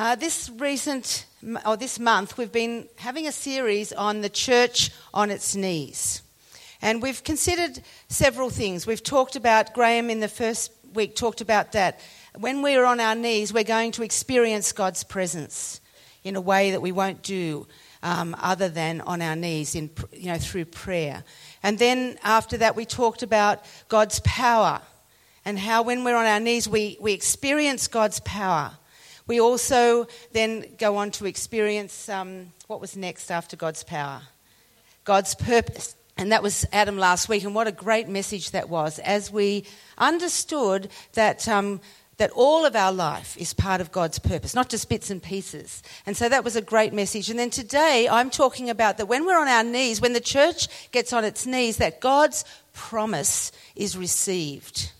Uh, this recent, or this month, we've been having a series on the church on its knees. And we've considered several things. We've talked about, Graham in the first week talked about that. When we're on our knees, we're going to experience God's presence in a way that we won't do um, other than on our knees, in, you know, through prayer. And then after that, we talked about God's power and how when we're on our knees, we, we experience God's power. We also then go on to experience um, what was next after God's power? God's purpose. And that was Adam last week, and what a great message that was as we understood that, um, that all of our life is part of God's purpose, not just bits and pieces. And so that was a great message. And then today I'm talking about that when we're on our knees, when the church gets on its knees, that God's promise is received.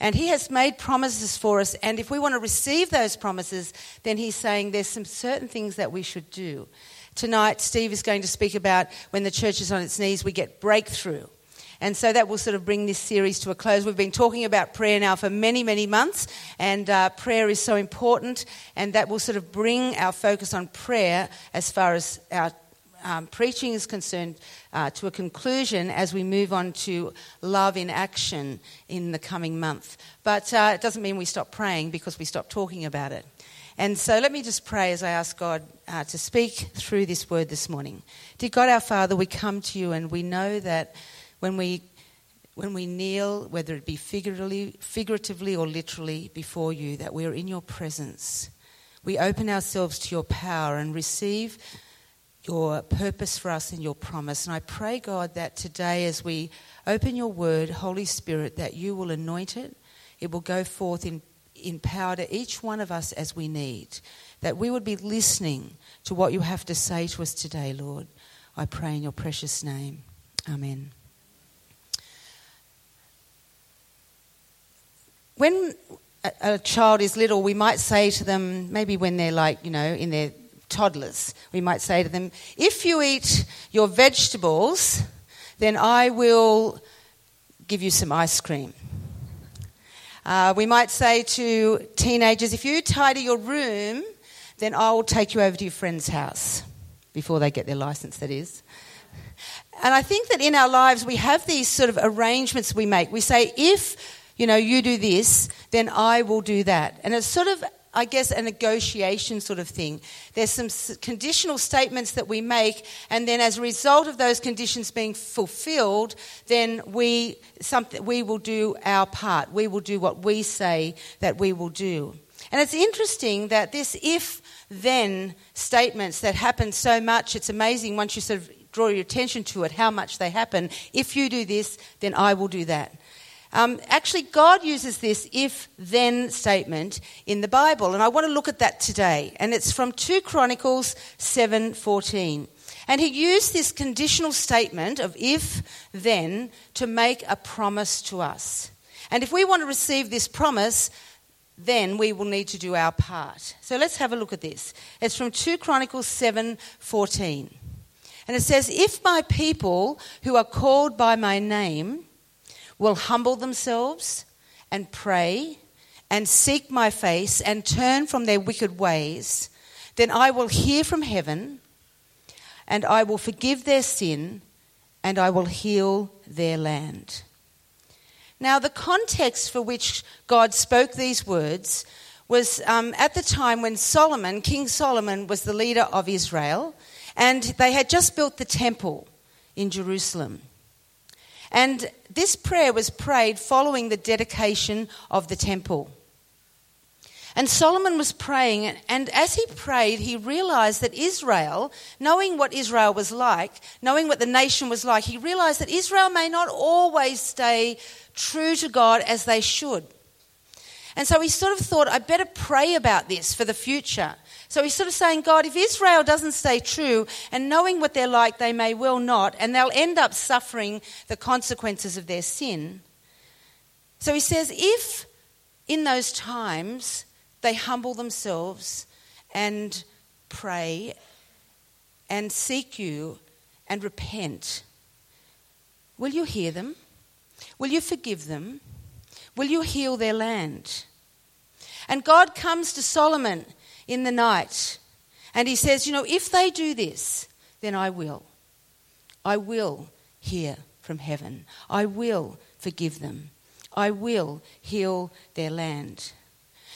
And he has made promises for us. And if we want to receive those promises, then he's saying there's some certain things that we should do. Tonight, Steve is going to speak about when the church is on its knees, we get breakthrough. And so that will sort of bring this series to a close. We've been talking about prayer now for many, many months, and uh, prayer is so important, and that will sort of bring our focus on prayer as far as our um, preaching is concerned uh, to a conclusion as we move on to love in action in the coming month. But uh, it doesn't mean we stop praying because we stop talking about it. And so let me just pray as I ask God uh, to speak through this word this morning. Dear God, our Father, we come to you and we know that when we when we kneel, whether it be figuratively, figuratively or literally before you, that we are in your presence. We open ourselves to your power and receive your purpose for us and your promise. And I pray, God, that today as we open your word, Holy Spirit, that you will anoint it. It will go forth in, in power to each one of us as we need. That we would be listening to what you have to say to us today, Lord. I pray in your precious name. Amen. When a, a child is little, we might say to them, maybe when they're like, you know, in their toddlers, we might say to them, If you eat your vegetables, then I will give you some ice cream. Uh, we might say to teenagers, If you tidy your room, then I will take you over to your friend's house before they get their license, that is. And I think that in our lives we have these sort of arrangements we make. We say, if you know you do this, then I will do that. And it's sort of I guess, a negotiation sort of thing. There's some conditional statements that we make, and then as a result of those conditions being fulfilled, then we, something, we will do our part. We will do what we say that we will do. And it's interesting that this if then statements that happen so much, it's amazing once you sort of draw your attention to it, how much they happen. If you do this, then I will do that. Um, actually, God uses this if then statement in the Bible, and I want to look at that today. And it's from 2 Chronicles 7:14. And he used this conditional statement of if then to make a promise to us. And if we want to receive this promise, then we will need to do our part. So let's have a look at this. It's from 2 Chronicles 7:14. And it says, "If my people who are called by my name will humble themselves and pray and seek my face and turn from their wicked ways, then I will hear from heaven and I will forgive their sin and I will heal their land. Now, the context for which God spoke these words was um, at the time when Solomon, King Solomon, was the leader of Israel, and they had just built the temple in Jerusalem. And this prayer was prayed following the dedication of the temple. And Solomon was praying, and as he prayed, he realized that Israel, knowing what Israel was like, knowing what the nation was like, he realized that Israel may not always stay true to God as they should. And so he sort of thought, I better pray about this for the future. So he's sort of saying, God, if Israel doesn't stay true and knowing what they're like, they may well not, and they'll end up suffering the consequences of their sin. So he says, if in those times they humble themselves and pray and seek you and repent, will you hear them? Will you forgive them? Will you heal their land? And God comes to Solomon in the night. And he says, You know, if they do this, then I will. I will hear from heaven. I will forgive them. I will heal their land.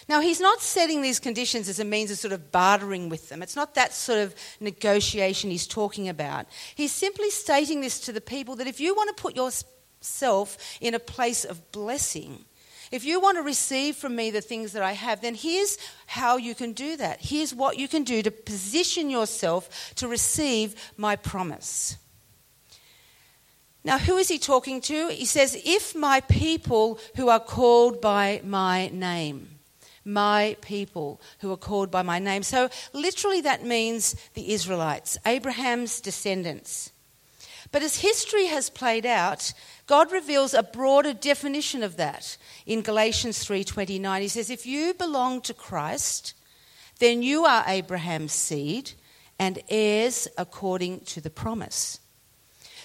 Now, he's not setting these conditions as a means of sort of bartering with them. It's not that sort of negotiation he's talking about. He's simply stating this to the people that if you want to put yourself in a place of blessing, if you want to receive from me the things that I have, then here's how you can do that. Here's what you can do to position yourself to receive my promise. Now, who is he talking to? He says, If my people who are called by my name my people who are called by my name. So, literally, that means the Israelites, Abraham's descendants. But as history has played out, God reveals a broader definition of that in Galatians 3:29. He says, "If you belong to Christ, then you are Abraham's seed and heirs according to the promise."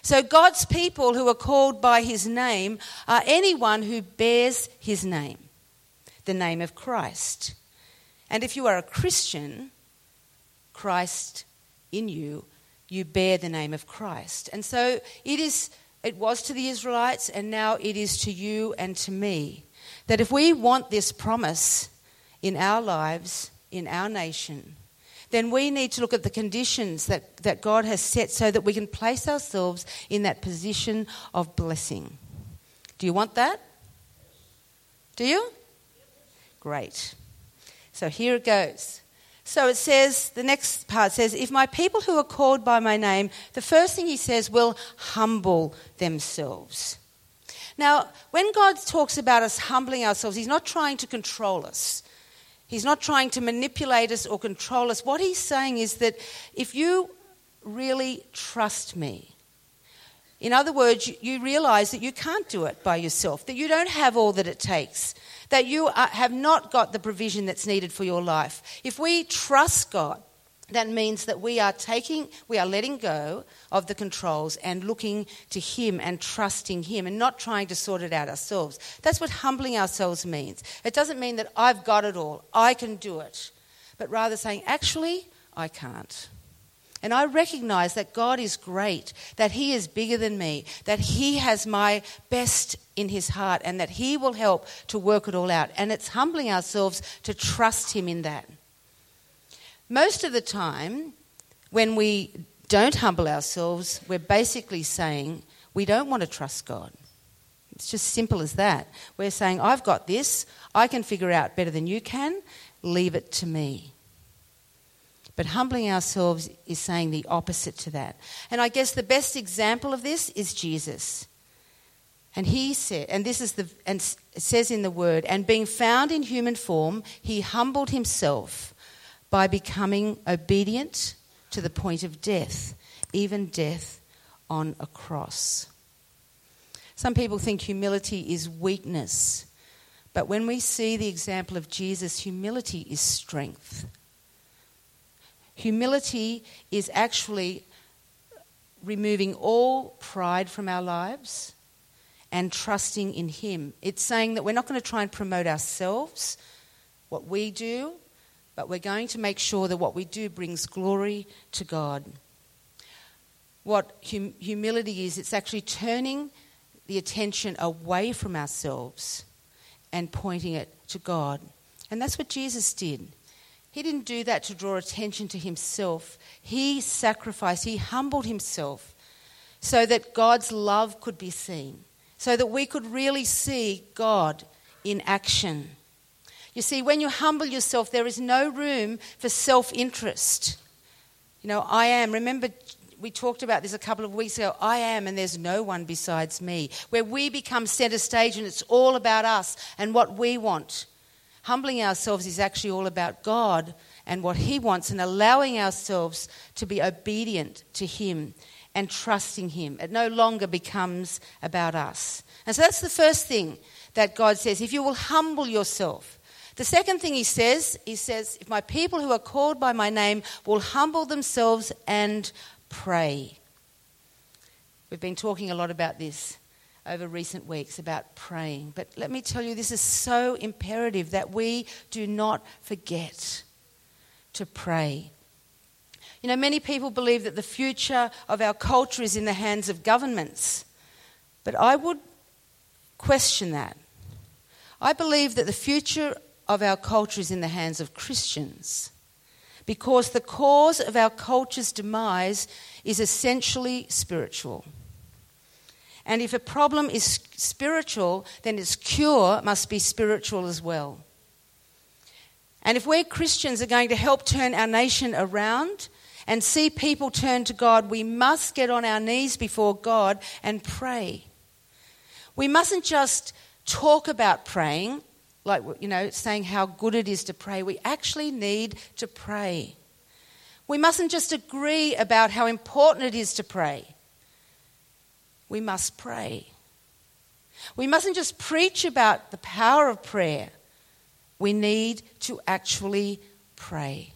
So God's people who are called by his name are anyone who bears his name the name of Christ. And if you are a Christian, Christ in you, you bear the name of Christ. And so it is it was to the Israelites and now it is to you and to me that if we want this promise in our lives, in our nation, then we need to look at the conditions that, that God has set so that we can place ourselves in that position of blessing. Do you want that? Do you? Great. So here it goes. So it says, the next part says, if my people who are called by my name, the first thing he says will humble themselves. Now, when God talks about us humbling ourselves, he's not trying to control us. He's not trying to manipulate us or control us. What he's saying is that if you really trust me, in other words, you realize that you can't do it by yourself, that you don't have all that it takes, that you are, have not got the provision that's needed for your life. If we trust God, that means that we are taking, we are letting go of the controls and looking to Him and trusting Him and not trying to sort it out ourselves. That's what humbling ourselves means. It doesn't mean that I've got it all, I can do it, but rather saying, actually, I can't. And I recognize that God is great, that He is bigger than me, that He has my best in His heart, and that He will help to work it all out. And it's humbling ourselves to trust Him in that. Most of the time, when we don't humble ourselves, we're basically saying we don't want to trust God. It's just simple as that. We're saying, I've got this, I can figure out better than you can, leave it to me. But humbling ourselves is saying the opposite to that. And I guess the best example of this is Jesus. And he said, and this is the, and says in the word, and being found in human form, he humbled himself by becoming obedient to the point of death, even death on a cross. Some people think humility is weakness, but when we see the example of Jesus, humility is strength. Humility is actually removing all pride from our lives and trusting in Him. It's saying that we're not going to try and promote ourselves, what we do, but we're going to make sure that what we do brings glory to God. What hum- humility is, it's actually turning the attention away from ourselves and pointing it to God. And that's what Jesus did. He didn't do that to draw attention to himself. He sacrificed, he humbled himself so that God's love could be seen, so that we could really see God in action. You see, when you humble yourself, there is no room for self interest. You know, I am. Remember, we talked about this a couple of weeks ago. I am, and there's no one besides me. Where we become center stage and it's all about us and what we want. Humbling ourselves is actually all about God and what He wants and allowing ourselves to be obedient to Him and trusting Him. It no longer becomes about us. And so that's the first thing that God says if you will humble yourself. The second thing He says, He says, if my people who are called by my name will humble themselves and pray. We've been talking a lot about this over recent weeks about praying. But let me tell you, this is so imperative that we do not forget. to pray. You know, many people believe that the future of our culture is in the hands of governments, but I would question that. I believe that the future of our culture is in the hands of Christians because the cause of our culture's demise is essentially spiritual. And if a problem is spiritual, then its cure must be spiritual as well. And if we Christians are going to help turn our nation around and see people turn to God, we must get on our knees before God and pray. We mustn't just talk about praying, like, you know, saying how good it is to pray. We actually need to pray. We mustn't just agree about how important it is to pray. We must pray. We mustn't just preach about the power of prayer. We need to actually pray.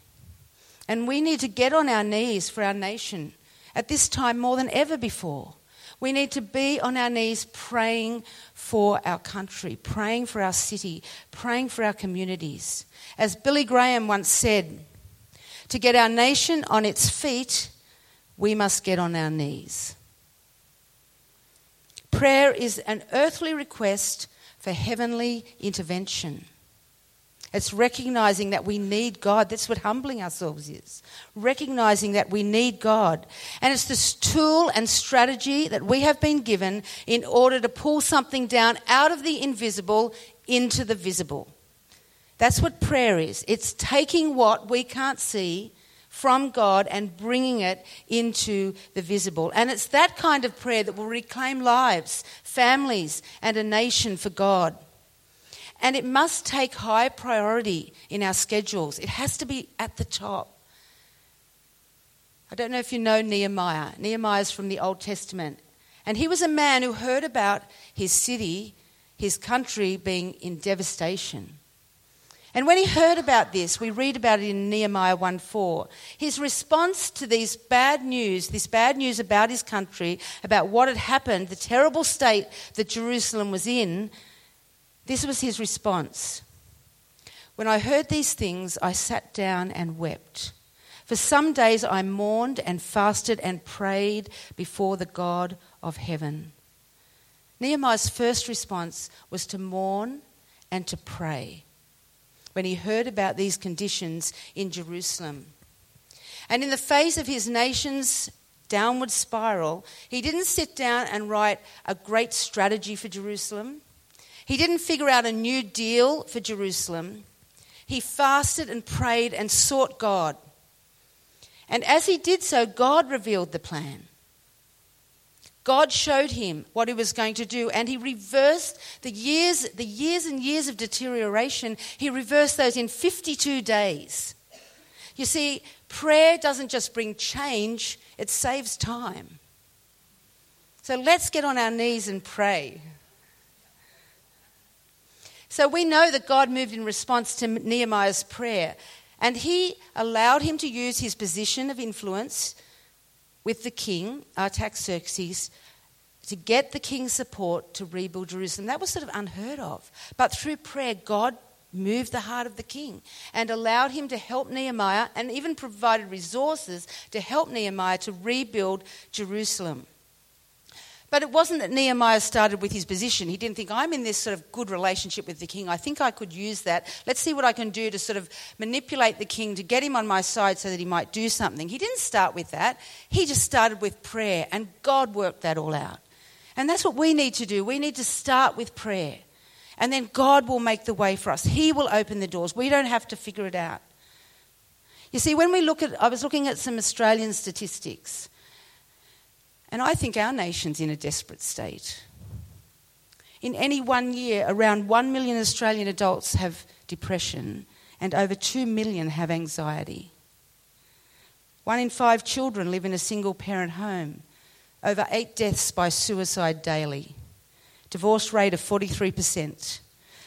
And we need to get on our knees for our nation at this time more than ever before. We need to be on our knees praying for our country, praying for our city, praying for our communities. As Billy Graham once said, to get our nation on its feet, we must get on our knees. Prayer is an earthly request for heavenly intervention. It's recognizing that we need God. That's what humbling ourselves is. Recognizing that we need God. And it's this tool and strategy that we have been given in order to pull something down out of the invisible into the visible. That's what prayer is. It's taking what we can't see from God and bringing it into the visible. And it's that kind of prayer that will reclaim lives, families, and a nation for God. And it must take high priority in our schedules, it has to be at the top. I don't know if you know Nehemiah. Nehemiah is from the Old Testament. And he was a man who heard about his city, his country being in devastation. And when he heard about this, we read about it in Nehemiah 1 4. His response to these bad news, this bad news about his country, about what had happened, the terrible state that Jerusalem was in, this was his response. When I heard these things, I sat down and wept. For some days I mourned and fasted and prayed before the God of heaven. Nehemiah's first response was to mourn and to pray when he heard about these conditions in Jerusalem. And in the face of his nation's downward spiral, he didn't sit down and write a great strategy for Jerusalem. He didn't figure out a new deal for Jerusalem. He fasted and prayed and sought God. And as he did so, God revealed the plan. God showed him what he was going to do, and he reversed the years, the years and years of deterioration, he reversed those in 52 days. You see, prayer doesn't just bring change, it saves time. So let's get on our knees and pray. So we know that God moved in response to Nehemiah's prayer, and he allowed him to use his position of influence with the king, Artaxerxes, to get the king's support to rebuild Jerusalem. That was sort of unheard of. But through prayer, God moved the heart of the king and allowed him to help Nehemiah and even provided resources to help Nehemiah to rebuild Jerusalem. But it wasn't that Nehemiah started with his position. He didn't think, I'm in this sort of good relationship with the king. I think I could use that. Let's see what I can do to sort of manipulate the king to get him on my side so that he might do something. He didn't start with that. He just started with prayer, and God worked that all out. And that's what we need to do. We need to start with prayer. And then God will make the way for us. He will open the doors. We don't have to figure it out. You see, when we look at, I was looking at some Australian statistics. And I think our nation's in a desperate state. In any one year, around 1 million Australian adults have depression and over 2 million have anxiety. One in five children live in a single parent home. Over eight deaths by suicide daily. Divorce rate of 43%.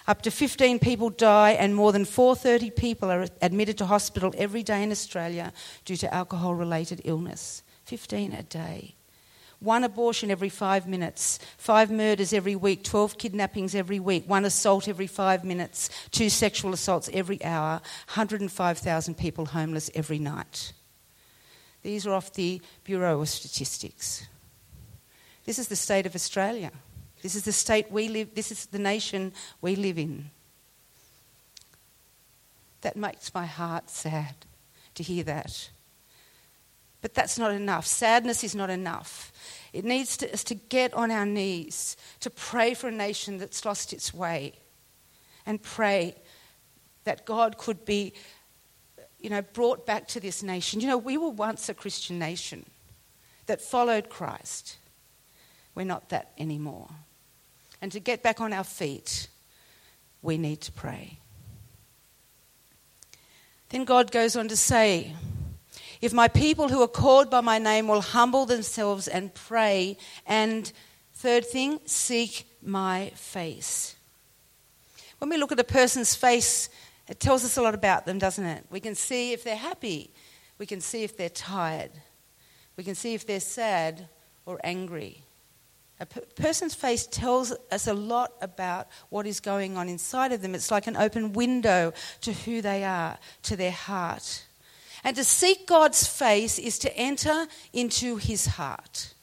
Up to 15 people die, and more than 430 people are admitted to hospital every day in Australia due to alcohol related illness. 15 a day. One abortion every five minutes, five murders every week, 12 kidnappings every week, one assault every five minutes, two sexual assaults every hour, 105,000 people homeless every night. These are off the Bureau of Statistics. This is the state of Australia. This is the state we live, this is the nation we live in. That makes my heart sad to hear that. But that's not enough. Sadness is not enough. It needs to, us to get on our knees to pray for a nation that's lost its way and pray that God could be, you know, brought back to this nation. You know, we were once a Christian nation that followed Christ. We're not that anymore. And to get back on our feet, we need to pray. Then God goes on to say, If my people who are called by my name will humble themselves and pray, and third thing, seek my face. When we look at a person's face, it tells us a lot about them, doesn't it? We can see if they're happy, we can see if they're tired, we can see if they're sad or angry. A person's face tells us a lot about what is going on inside of them. It's like an open window to who they are, to their heart. And to seek God's face is to enter into his heart.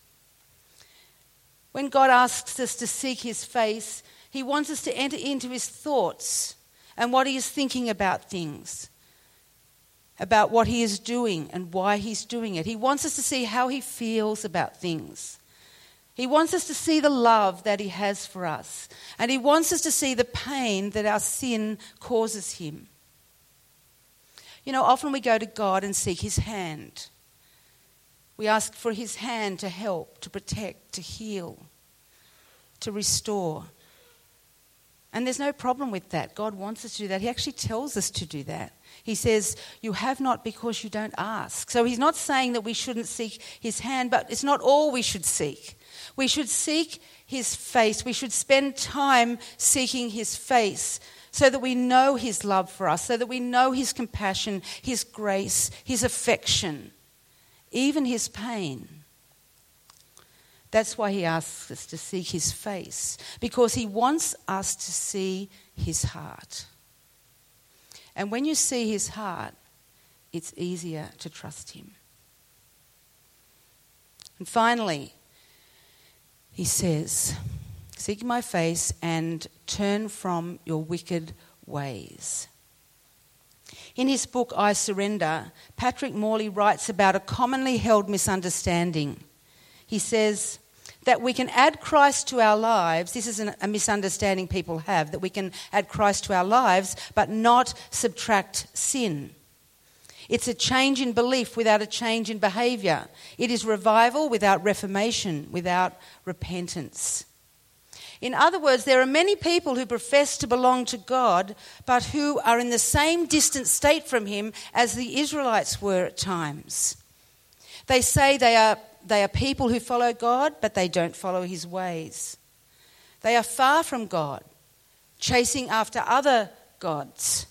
When God asks us to seek his face, he wants us to enter into his thoughts and what he is thinking about things, about what he is doing and why he's doing it. He wants us to see how he feels about things. He wants us to see the love that He has for us. And He wants us to see the pain that our sin causes Him. You know, often we go to God and seek His hand. We ask for His hand to help, to protect, to heal, to restore. And there's no problem with that. God wants us to do that. He actually tells us to do that. He says, You have not because you don't ask. So he's not saying that we shouldn't seek his hand, but it's not all we should seek. We should seek his face. We should spend time seeking his face so that we know his love for us, so that we know his compassion, his grace, his affection, even his pain. That's why he asks us to seek his face, because he wants us to see his heart. And when you see his heart, it's easier to trust him. And finally, he says, Seek my face and turn from your wicked ways. In his book, I Surrender, Patrick Morley writes about a commonly held misunderstanding. He says that we can add Christ to our lives. This is a misunderstanding people have that we can add Christ to our lives, but not subtract sin. It's a change in belief without a change in behaviour. It is revival without reformation, without repentance. In other words, there are many people who profess to belong to God, but who are in the same distant state from Him as the Israelites were at times. They say they are, they are people who follow God, but they don't follow His ways. They are far from God, chasing after other gods,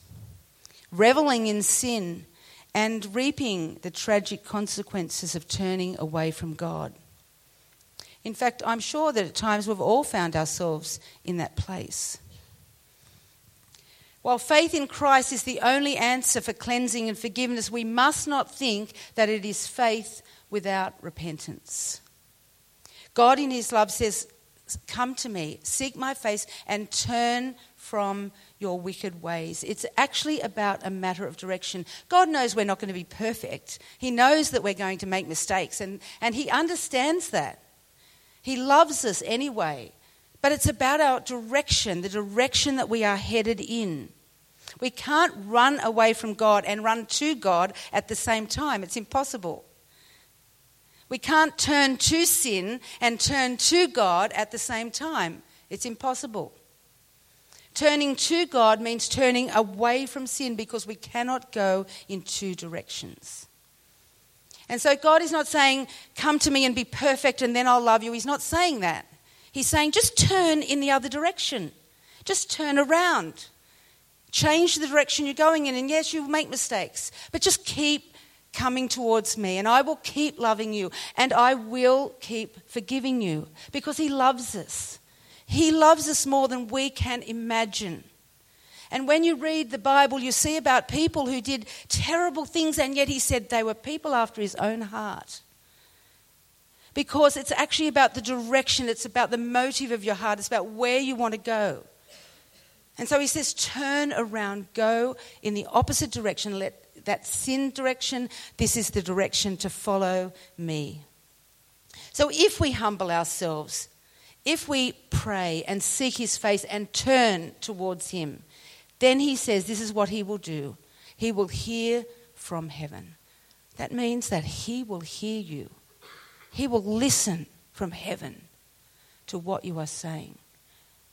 reveling in sin and reaping the tragic consequences of turning away from God. In fact, I'm sure that at times we've all found ourselves in that place. While faith in Christ is the only answer for cleansing and forgiveness, we must not think that it is faith without repentance. God, in His love, says, Come to me, seek my face, and turn from your wicked ways. It's actually about a matter of direction. God knows we're not going to be perfect. He knows that we're going to make mistakes, and, and He understands that. He loves us anyway. But it's about our direction, the direction that we are headed in. We can't run away from God and run to God at the same time. It's impossible. We can't turn to sin and turn to God at the same time. It's impossible. Turning to God means turning away from sin because we cannot go in two directions. And so God is not saying, Come to me and be perfect and then I'll love you. He's not saying that. He's saying, Just turn in the other direction. Just turn around. Change the direction you're going in. And yes, you'll make mistakes, but just keep coming towards me, and I will keep loving you, and I will keep forgiving you because He loves us. He loves us more than we can imagine. And when you read the Bible, you see about people who did terrible things, and yet He said they were people after His own heart. Because it's actually about the direction, it's about the motive of your heart, it's about where you want to go. And so he says, turn around, go in the opposite direction, let that sin direction, this is the direction to follow me. So if we humble ourselves, if we pray and seek his face and turn towards him, then he says this is what he will do. He will hear from heaven. That means that he will hear you. He will listen from heaven to what you are saying,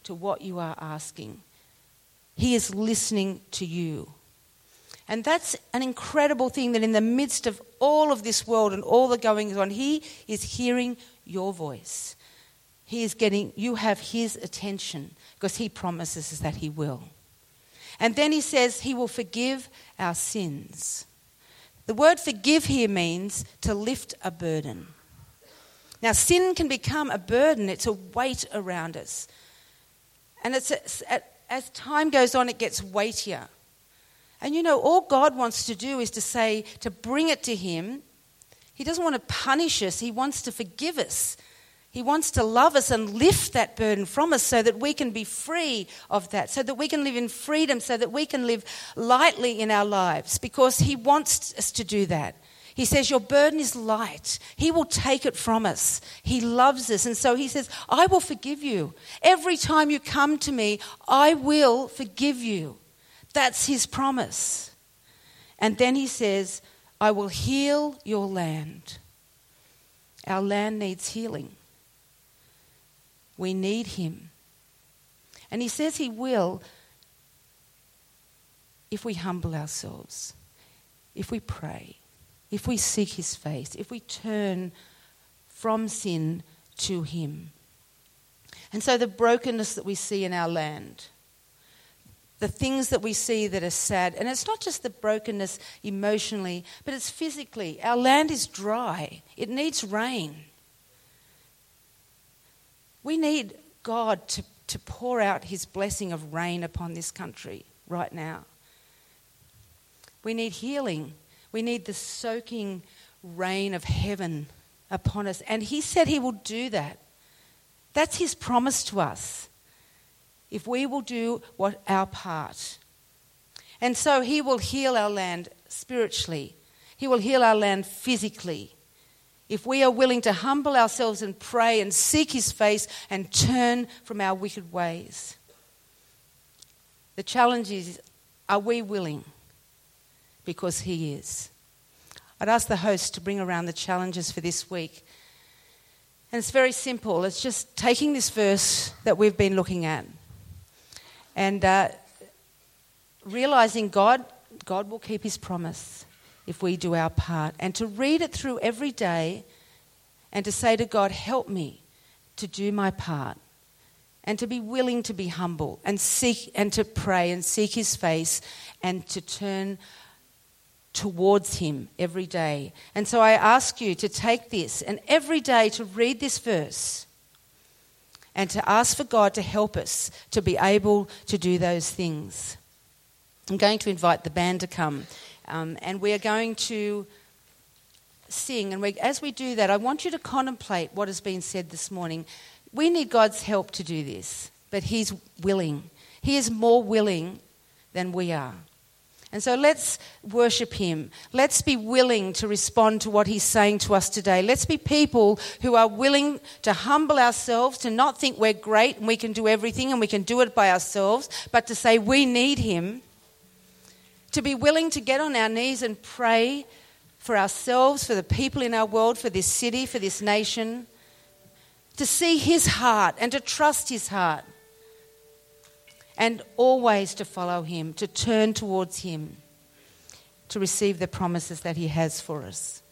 to what you are asking. He is listening to you. And that's an incredible thing that in the midst of all of this world and all the goings on, He is hearing your voice. He is getting, you have His attention because He promises that He will. And then He says He will forgive our sins. The word forgive here means to lift a burden. Now, sin can become a burden, it's a weight around us. And it's as time goes on, it gets weightier. And you know, all God wants to do is to say, to bring it to Him. He doesn't want to punish us, He wants to forgive us. He wants to love us and lift that burden from us so that we can be free of that, so that we can live in freedom, so that we can live lightly in our lives, because He wants us to do that. He says, Your burden is light. He will take it from us. He loves us. And so he says, I will forgive you. Every time you come to me, I will forgive you. That's his promise. And then he says, I will heal your land. Our land needs healing. We need him. And he says he will if we humble ourselves, if we pray if we seek his face, if we turn from sin to him. And so the brokenness that we see in our land, the things that we see that are sad, and it's not just the brokenness emotionally, but it's physically. Our land is dry, it needs rain. We need God to, to pour out his blessing of rain upon this country right now. We need healing we need the soaking rain of heaven upon us. And He said He will do that. That's His promise to us. If we will do what our part. And so He will heal our land spiritually, He will heal our land physically. If we are willing to humble ourselves and pray and seek His face and turn from our wicked ways. The challenge is are we willing? because He is. I'd ask the host to bring around the challenges for this week. And it's very simple. It's just taking this verse that we've been looking at and uh, realizing God, God will keep His promise if we do our part. And to read it through every day and to say to God, help me to do my part and to be willing to be humble and seek and to pray and seek his face and to turn towards Him every day. And so I ask you to take this and every day to read this verse and to ask for God to help us to be able to do those things. I'm going to invite the band to come um, and we are going to sing. And we, as we do that, I want you to contemplate what has been said this morning. We need God's help to do this, but He's willing. He is more willing than we are. And so let's worship him. Let's be willing to respond to what he's saying to us today. Let's be people who are willing to humble ourselves, to not think we're great and we can do everything and we can do it by ourselves, but to say we need him. To be willing to get on our knees and pray for ourselves, for the people in our world, for this city, for this nation. To see his heart and to trust his heart and always to follow Him, to turn towards Him, to receive the promises that He has for us.